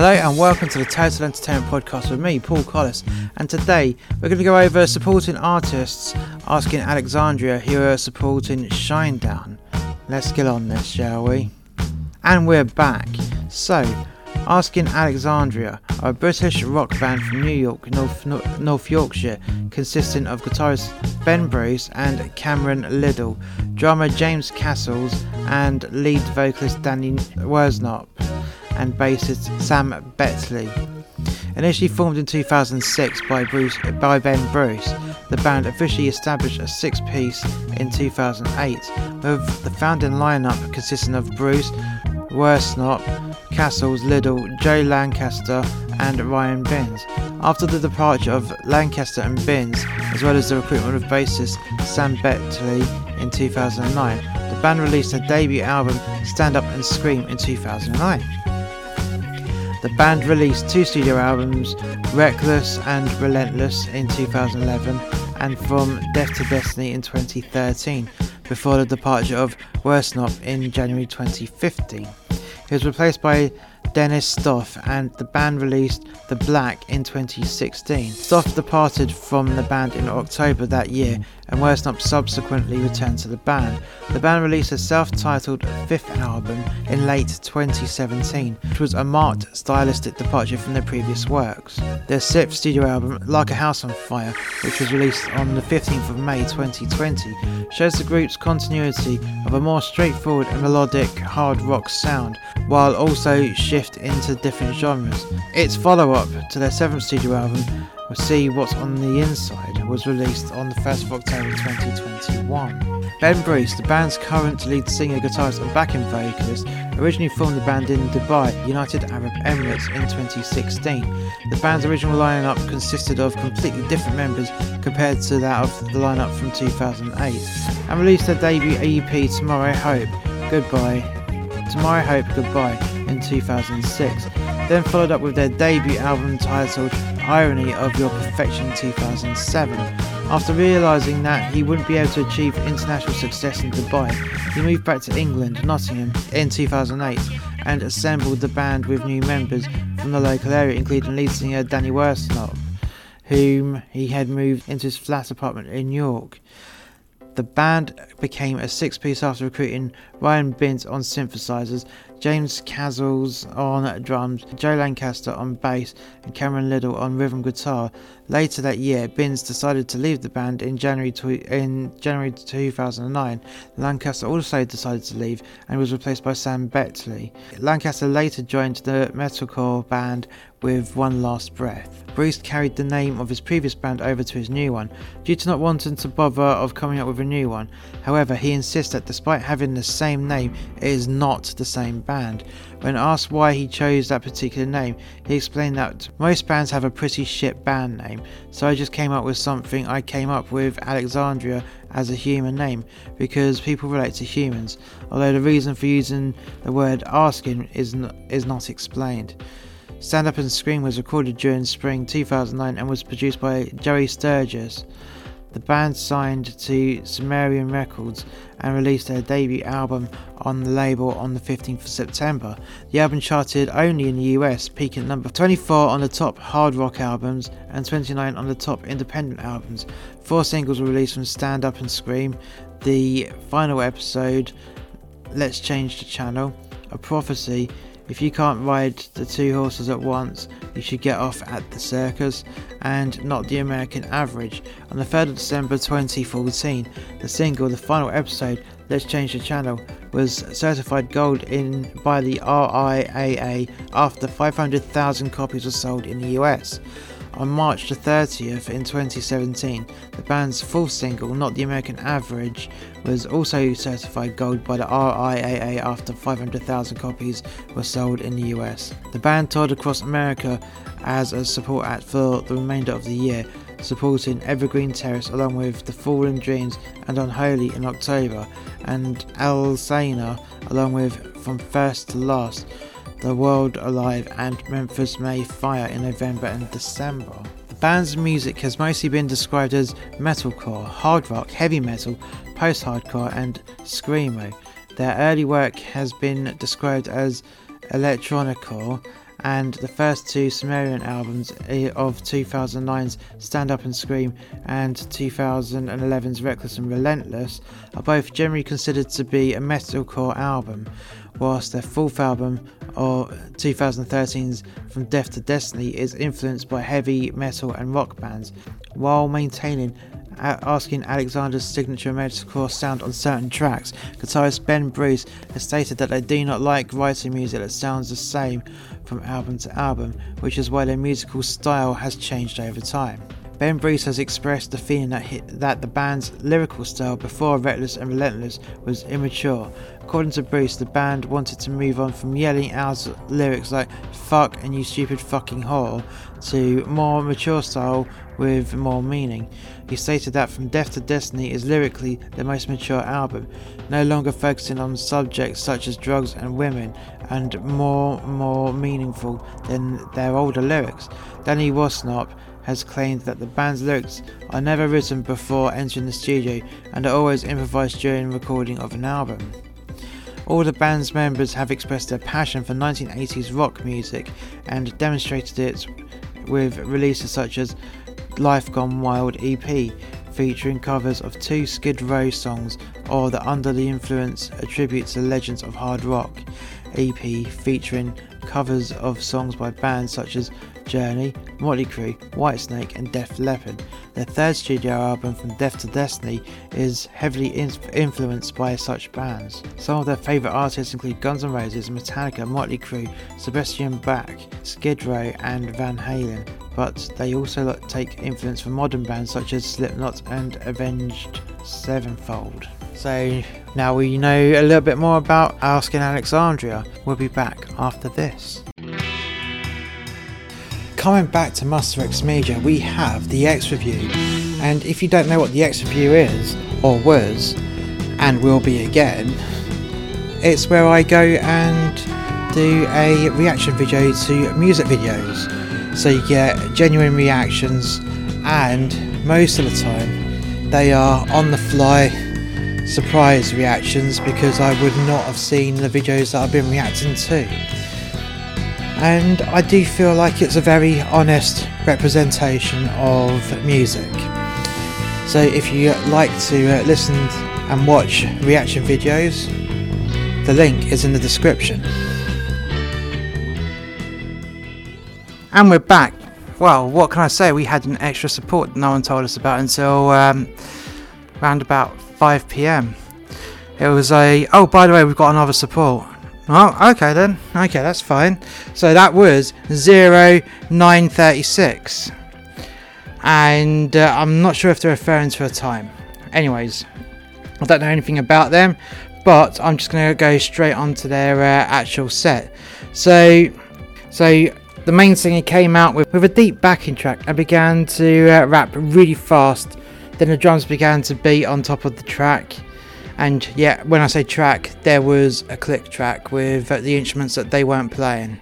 Hello and welcome to the Total Entertainment Podcast with me, Paul Collis. And today we're going to go over supporting artists asking Alexandria who are supporting Shinedown. Let's get on this, shall we? And we're back. So, Asking Alexandria, a British rock band from New York, North, North Yorkshire, consisting of guitarist Ben Bruce and Cameron Liddell, drummer James Cassells, and lead vocalist Danny Worsnop and bassist Sam Bettley. Initially formed in 2006 by, Bruce, by Ben Bruce, the band officially established a six piece in 2008, with the founding lineup consisting of Bruce, Worsnop, Cassells, Liddell, Joe Lancaster, and Ryan Binns. After the departure of Lancaster and Binns, as well as the recruitment of bassist Sam Bettley in 2009, the band released their debut album Stand Up and Scream in 2009. The band released two studio albums, Reckless and Relentless, in 2011, and From Death to Destiny in 2013, before the departure of Worsnop in January 2015. He was replaced by Dennis Stoff, and the band released The Black in 2016. Stoff departed from the band in October that year, and Worsnop subsequently returned to the band. The band released a self titled fifth album in late 2017, which was a marked stylistic departure from their previous works. Their sixth studio album, Like a House on Fire, which was released on the 15th of May 2020, shows the group's continuity of a more straightforward and melodic hard rock sound, while also shift into different genres. Its follow up to their seventh studio album, We'll See What's on the Inside, was released on the 1st of October 2021. Ben Bruce, the band's current lead singer, guitarist, and backing vocalist, originally formed the band in Dubai, United Arab Emirates, in 2016. The band's original lineup consisted of completely different members compared to that of the lineup from 2008, and released their debut EP Tomorrow Hope Goodbye. Tomorrow Hope Goodbye in 2006, then followed up with their debut album titled Irony of Your Perfection 2007. After realising that he wouldn't be able to achieve international success in Dubai, he moved back to England, Nottingham, in 2008 and assembled the band with new members from the local area, including lead singer Danny Worsnop, whom he had moved into his flat apartment in York. The band became a six piece after recruiting Ryan Binns on synthesizers, James Cassells on drums, Joe Lancaster on bass, and Cameron Liddell on rhythm guitar. Later that year, Binns decided to leave the band in January in January 2009. Lancaster also decided to leave and was replaced by Sam Bettley. Lancaster later joined the metalcore band with One Last Breath. Bruce carried the name of his previous band over to his new one, due to not wanting to bother of coming up with a new one. However, he insists that despite having the same name, it is not the same band. When asked why he chose that particular name, he explained that most bands have a pretty shit band name, so I just came up with something I came up with Alexandria as a human name because people relate to humans, although the reason for using the word asking is not, is not explained. Stand Up and Scream was recorded during spring 2009 and was produced by Joey Sturgis. The band signed to Sumerian Records and released their debut album on the label on the 15th of September. The album charted only in the US, peaking at number 24 on the top hard rock albums and 29 on the top independent albums. Four singles were released from Stand Up and Scream. The final episode, Let's Change the Channel, A Prophecy, if you can't ride the two horses at once, you should get off at the circus, and not the American average. On the 3rd of December 2014, the single, the final episode, Let's Change the Channel, was certified gold in by the RIAA after 500,000 copies were sold in the US. On March the 30th in 2017, the band's full single, Not the American Average, was also certified gold by the RIAA after 500,000 copies were sold in the US. The band toured across America as a support act for the remainder of the year, supporting Evergreen Terrace along with The Fallen Dreams and Unholy in October, and Alesana along with From First to Last. The Word Alive and Memphis May Fire in November and December. The band's music has mostly been described as metalcore, hard rock, heavy metal, post hardcore, and screamo. Their early work has been described as electronicore and the first two Sumerian albums eh, of 2009's Stand Up and Scream and 2011's Reckless and Relentless are both generally considered to be a metalcore album, whilst their fourth album of 2013's From Death to Destiny is influenced by heavy metal and rock bands, while maintaining asking Alexandria's signature metalcore sound on certain tracks. Guitarist Ben Bruce has stated that they do not like writing music that sounds the same from album to album, which is why their musical style has changed over time. Ben Bruce has expressed the feeling that, he, that the band's lyrical style before Reckless and Relentless was immature. According to Bruce, the band wanted to move on from yelling out lyrics like fuck and you stupid fucking whore to more mature style with more meaning. He stated that From Death to Destiny is lyrically the most mature album, no longer focusing on subjects such as drugs and women, and more more meaningful than their older lyrics. Danny Worsnop has claimed that the band's lyrics are never written before entering the studio and are always improvised during recording of an album. All the band's members have expressed their passion for 1980s rock music and demonstrated it with releases such as Life Gone Wild EP, featuring covers of two Skid Row songs, or the Under the Influence, a tribute to legends of hard rock EP, featuring covers of songs by bands such as Journey, Motley Crue, Whitesnake, and Def Leppard. Their third studio album, From Death to Destiny, is heavily influenced by such bands. Some of their favourite artists include Guns N' Roses, Metallica, Motley Crue, Sebastian Bach, Skid Row, and Van Halen, but they also take influence from modern bands such as Slipknot and Avenged Sevenfold. So now we know a little bit more about Asking Alexandria. We'll be back after this. Coming back to Muster X Media, we have the X Review. And if you don't know what the X Review is, or was, and will be again, it's where I go and do a reaction video to music videos. So you get genuine reactions, and most of the time, they are on the fly surprise reactions because I would not have seen the videos that I've been reacting to and I do feel like it's a very honest representation of music. So if you like to uh, listen and watch reaction videos, the link is in the description. And we're back. Well, what can I say? We had an extra support that no one told us about until um, around about 5 pm. It was a. Oh, by the way, we've got another support. Oh, okay then. Okay, that's fine. So that was 0936. And uh, I'm not sure if they're referring to a time. Anyways, I don't know anything about them, but I'm just going to go straight onto their uh, actual set. So, so the main singer came out with, with a deep backing track and began to uh, rap really fast. Then the drums began to beat on top of the track and yeah, when I say track, there was a click track with uh, the instruments that they weren't playing.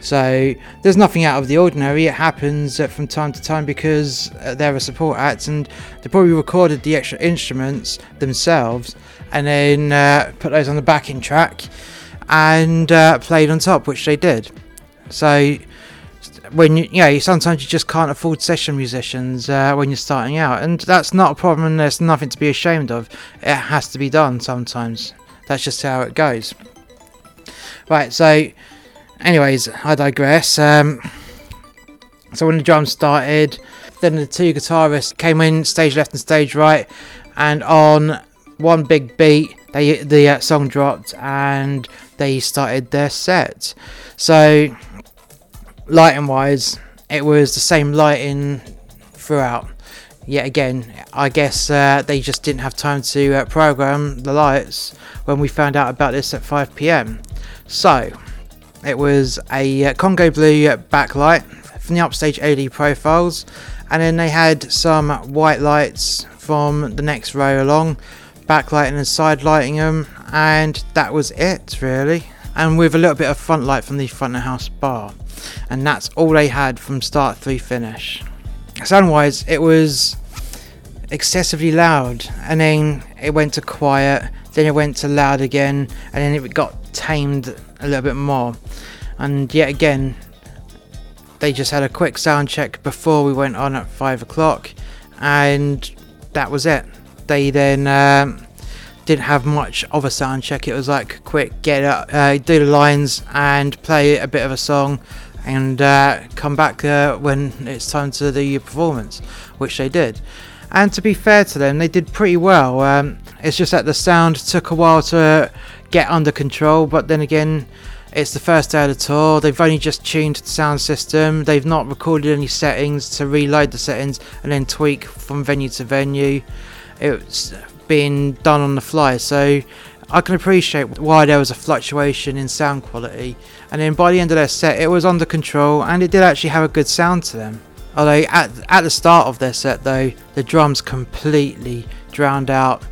So there's nothing out of the ordinary. It happens uh, from time to time because uh, they're a support act, and they probably recorded the extra instruments themselves and then uh, put those on the backing track and uh, played on top, which they did. So when you, you know, sometimes you just can't afford session musicians uh, when you're starting out, and that's not a problem. And there's nothing to be ashamed of. It has to be done sometimes. That's just how it goes. Right. So, anyways, I digress. Um, so when the drums started, then the two guitarists came in stage left and stage right, and on one big beat, they the uh, song dropped and they started their set. So lighting wise, it was the same lighting throughout. Yet again, I guess uh, they just didn't have time to uh, program the lights when we found out about this at 5 pm. So, it was a uh, Congo Blue backlight from the upstage LED profiles, and then they had some white lights from the next row along, backlighting and side lighting them, and that was it really. And with a little bit of front light from the front of the house bar and that's all they had from start through finish. Sound wise, it was excessively loud, and then it went to quiet, then it went to loud again, and then it got tamed a little bit more. And yet again, they just had a quick sound check before we went on at five o'clock, and that was it. They then um, didn't have much of a sound check. It was like quick, get up, uh, do the lines, and play a bit of a song, and uh, come back uh, when it's time to your performance, which they did. And to be fair to them, they did pretty well. Um, it's just that the sound took a while to get under control, but then again, it's the first day of the tour. They've only just tuned the sound system. They've not recorded any settings to reload the settings and then tweak from venue to venue. It's been done on the fly, so I can appreciate why there was a fluctuation in sound quality. And then by the end of their set, it was under control and it did actually have a good sound to them. Although at, at the start of their set, though, the drums completely drowned out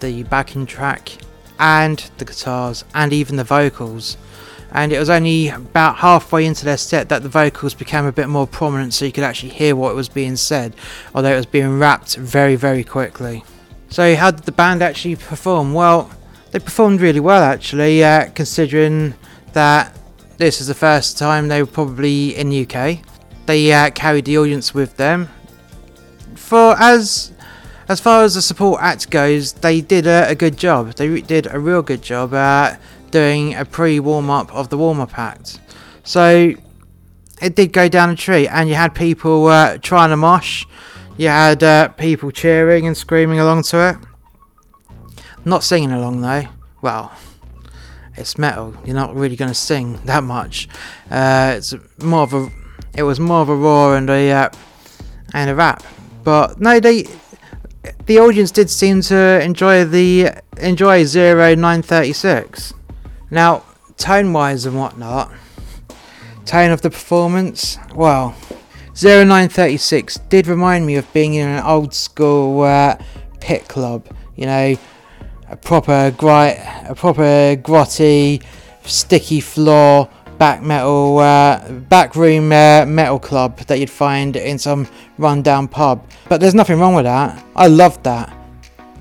the backing track and the guitars and even the vocals and it was only about halfway into their set that the vocals became a bit more prominent so you could actually hear what was being said, although it was being rapped very, very quickly. So, how did the band actually perform? Well, they performed really well actually, uh, considering that this is the first time they were probably in the UK. They uh, carried the audience with them. For as as far as the support act goes, they did a, a good job. They did a real good job. Uh, doing a pre warm up of the warm up act. So it did go down a tree, and you had people uh, trying to mosh, you had uh, people cheering and screaming along to it. Not singing along though. Well, it's metal. You're not really going to sing that much. Uh, it's more of a. It was more of a roar and a uh, and a rap. But no, they the audience did seem to enjoy the enjoy zero nine thirty six. Now, tone wise and whatnot, tone of the performance, well, 0936 did remind me of being in an old school uh, pit club, you know, a proper gri- a proper grotty, sticky floor, back metal, uh, back room uh, metal club that you'd find in some rundown pub. But there's nothing wrong with that. I loved that.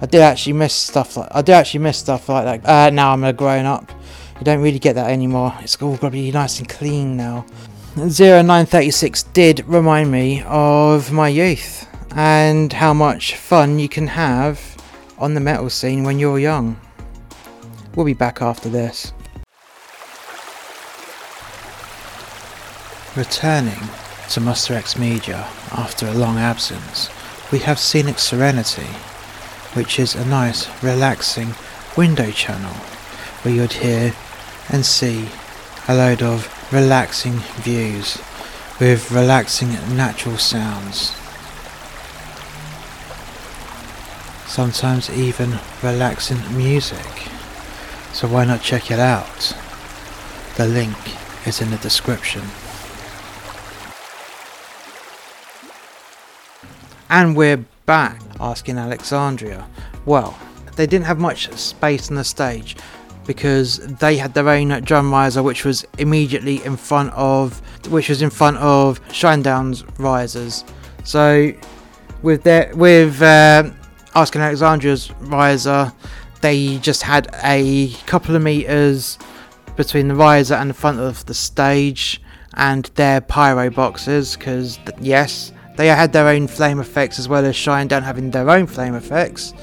I did actually miss stuff like I did actually miss stuff like that. Uh, now I'm a grown up. You don't really get that anymore. It's all got to be nice and clean now. 0936 did remind me of my youth and how much fun you can have on the metal scene when you're young. We'll be back after this. Returning to Muster X Media after a long absence, we have Scenic Serenity, which is a nice, relaxing window channel where you'd hear and see a load of relaxing views with relaxing natural sounds. Sometimes even relaxing music. So why not check it out? The link is in the description. And we're back asking Alexandria. Well, they didn't have much space on the stage, because they had their own drum riser which was immediately in front of which was in front of Shinedown's risers. So with their with uh, Asking Alexandria's riser, they just had a couple of meters between the riser and the front of the stage and their pyro boxes because yes they had their own flame effects as well as Shinedown having their own flame effects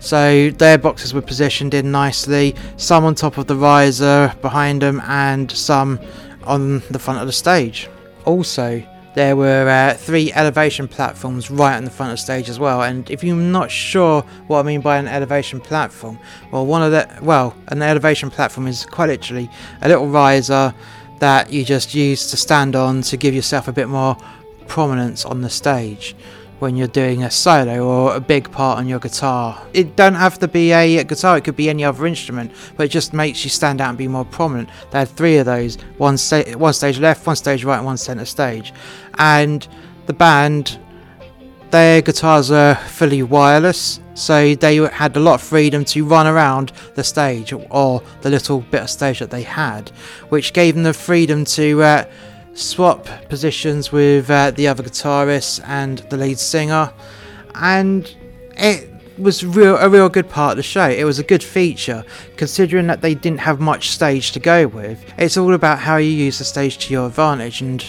so their boxes were positioned in nicely, some on top of the riser behind them, and some on the front of the stage. Also, there were uh, three elevation platforms right on the front of the stage as well. And if you're not sure what I mean by an elevation platform, well, one of the well, an elevation platform is quite literally a little riser that you just use to stand on to give yourself a bit more prominence on the stage when you're doing a solo or a big part on your guitar. It don't have to be a guitar, it could be any other instrument, but it just makes you stand out and be more prominent. They had three of those, one, sta- one stage left, one stage right, and one centre stage. And the band, their guitars are fully wireless, so they had a lot of freedom to run around the stage or the little bit of stage that they had, which gave them the freedom to uh, swap positions with uh, the other guitarist and the lead singer, and it was real a real good part of the show. It was a good feature, considering that they didn't have much stage to go with. It's all about how you use the stage to your advantage, and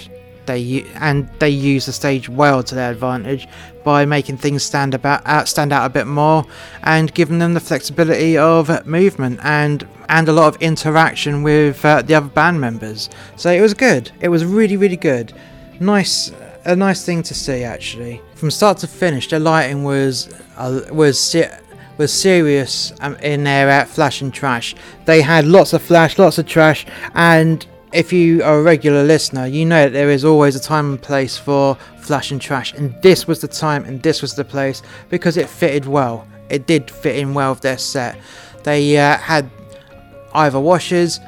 they and they use the stage well to their advantage by making things stand about out, stand out a bit more and giving them the flexibility of movement and and a lot of interaction with uh, the other band members. So it was good. It was really really good. Nice a nice thing to see actually. From start to finish, the lighting was uh, was was serious um, in their uh, flash and trash. They had lots of flash, lots of trash, and if you are a regular listener, you know that there is always a time and place for flash and trash, and this was the time and this was the place because it fitted well. It did fit in well with their set. They uh, had either washers,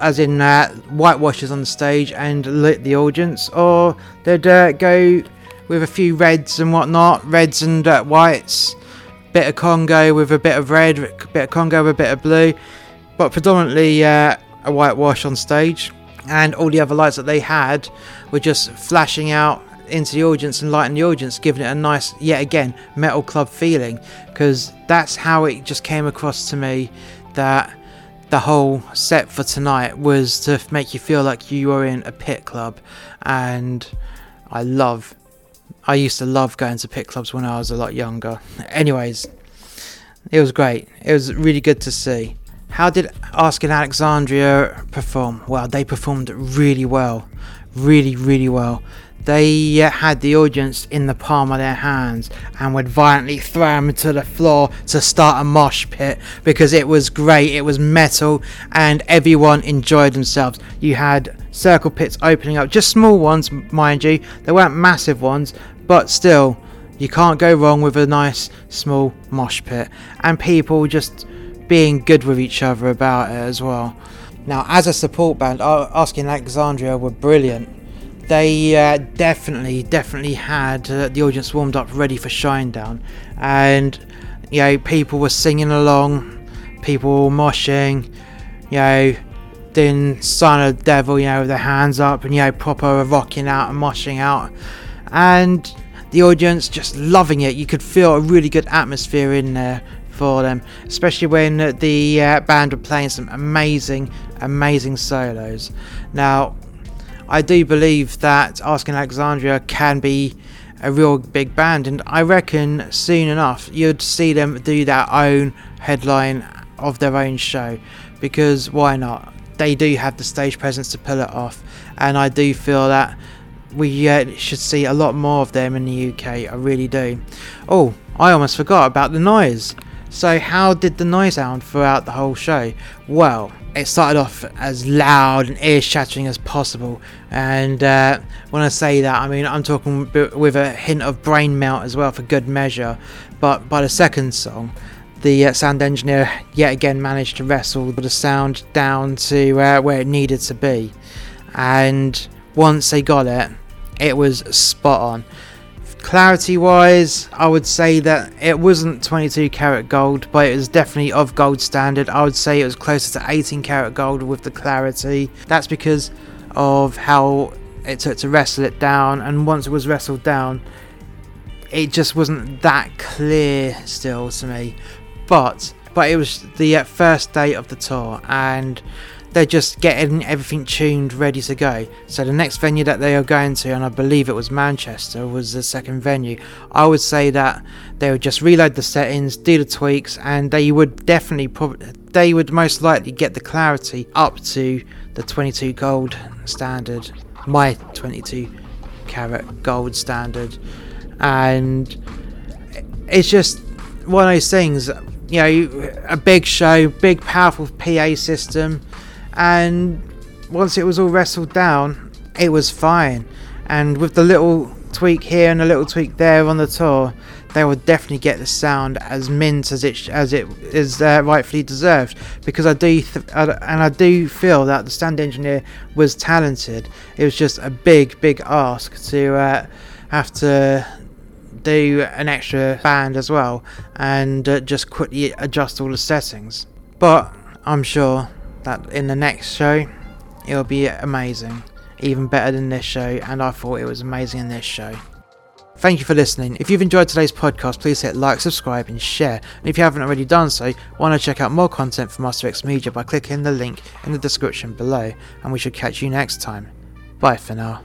as in uh, white washers on the stage and lit the audience, or they'd uh, go with a few reds and whatnot, reds and uh, whites, bit of Congo with a bit of red, bit of Congo with a bit of blue, but predominantly uh, a whitewash on stage and all the other lights that they had were just flashing out into the audience and lighting the audience, giving it a nice, yet again, metal club feeling. Because that's how it just came across to me that the whole set for tonight was to make you feel like you were in a pit club. And I love, I used to love going to pit clubs when I was a lot younger. Anyways, it was great. It was really good to see. How did Ask Asking Alexandria perform? Well, they performed really well. Really, really well. They uh, had the audience in the palm of their hands and would violently throw them to the floor to start a mosh pit because it was great. It was metal and everyone enjoyed themselves. You had circle pits opening up, just small ones, mind you. They weren't massive ones, but still, you can't go wrong with a nice small mosh pit. And people just being good with each other about it as well. Now, as a support band, Asking Alexandria were brilliant. They uh, definitely, definitely had uh, the audience warmed up ready for Shinedown, and you know people were singing along, people were moshing, you know, doing Sign of the Devil, you know, with their hands up, and you know, proper rocking out and moshing out, and the audience just loving it. You could feel a really good atmosphere in there for them, especially when the uh, band were playing some amazing, amazing solos. Now, I do believe that Asking Alexandria can be a real big band, and I reckon soon enough you'd see them do their own headline of their own show because why not? They do have the stage presence to pull it off, and I do feel that we uh, should see a lot more of them in the UK. I really do. Oh, I almost forgot about the noise. So, how did the noise sound throughout the whole show? Well, it started off as loud and ear shattering as possible. And uh, when I say that, I mean I'm talking with a hint of brain melt as well for good measure. But by the second song, the uh, sound engineer yet again managed to wrestle the sound down to uh, where it needed to be. And once they got it, it was spot on. Clarity wise, I would say that it wasn't 22 karat gold, but it was definitely of gold standard. I would say it was closer to 18 karat gold with the clarity. That's because of how it took to wrestle it down, and once it was wrestled down, it just wasn't that clear still to me. But but it was the uh, first day of the tour, and they're just getting everything tuned, ready to go. So the next venue that they are going to, and I believe it was Manchester, was the second venue. I would say that they would just reload the settings, do the tweaks, and they would definitely, prob- they would most likely get the clarity up to the 22 gold standard, my 22 carat gold standard, and it's just one of those things. You know, a big show, big powerful PA system and once it was all wrestled down, it was fine. And with the little tweak here and a little tweak there on the tour, they will definitely get the sound as mint as it as it is uh, rightfully deserved. Because I do th- and I do feel that the stand engineer was talented. It was just a big, big ask to uh, have to do an extra band as well and uh, just quickly adjust all the settings. But I'm sure that in the next show it'll be amazing, even better than this show, and I thought it was amazing in this show. Thank you for listening. If you've enjoyed today's podcast, please hit like, subscribe, and share. And if you haven't already done so, want to check out more content from Master X Media by clicking the link in the description below. And we should catch you next time. Bye for now.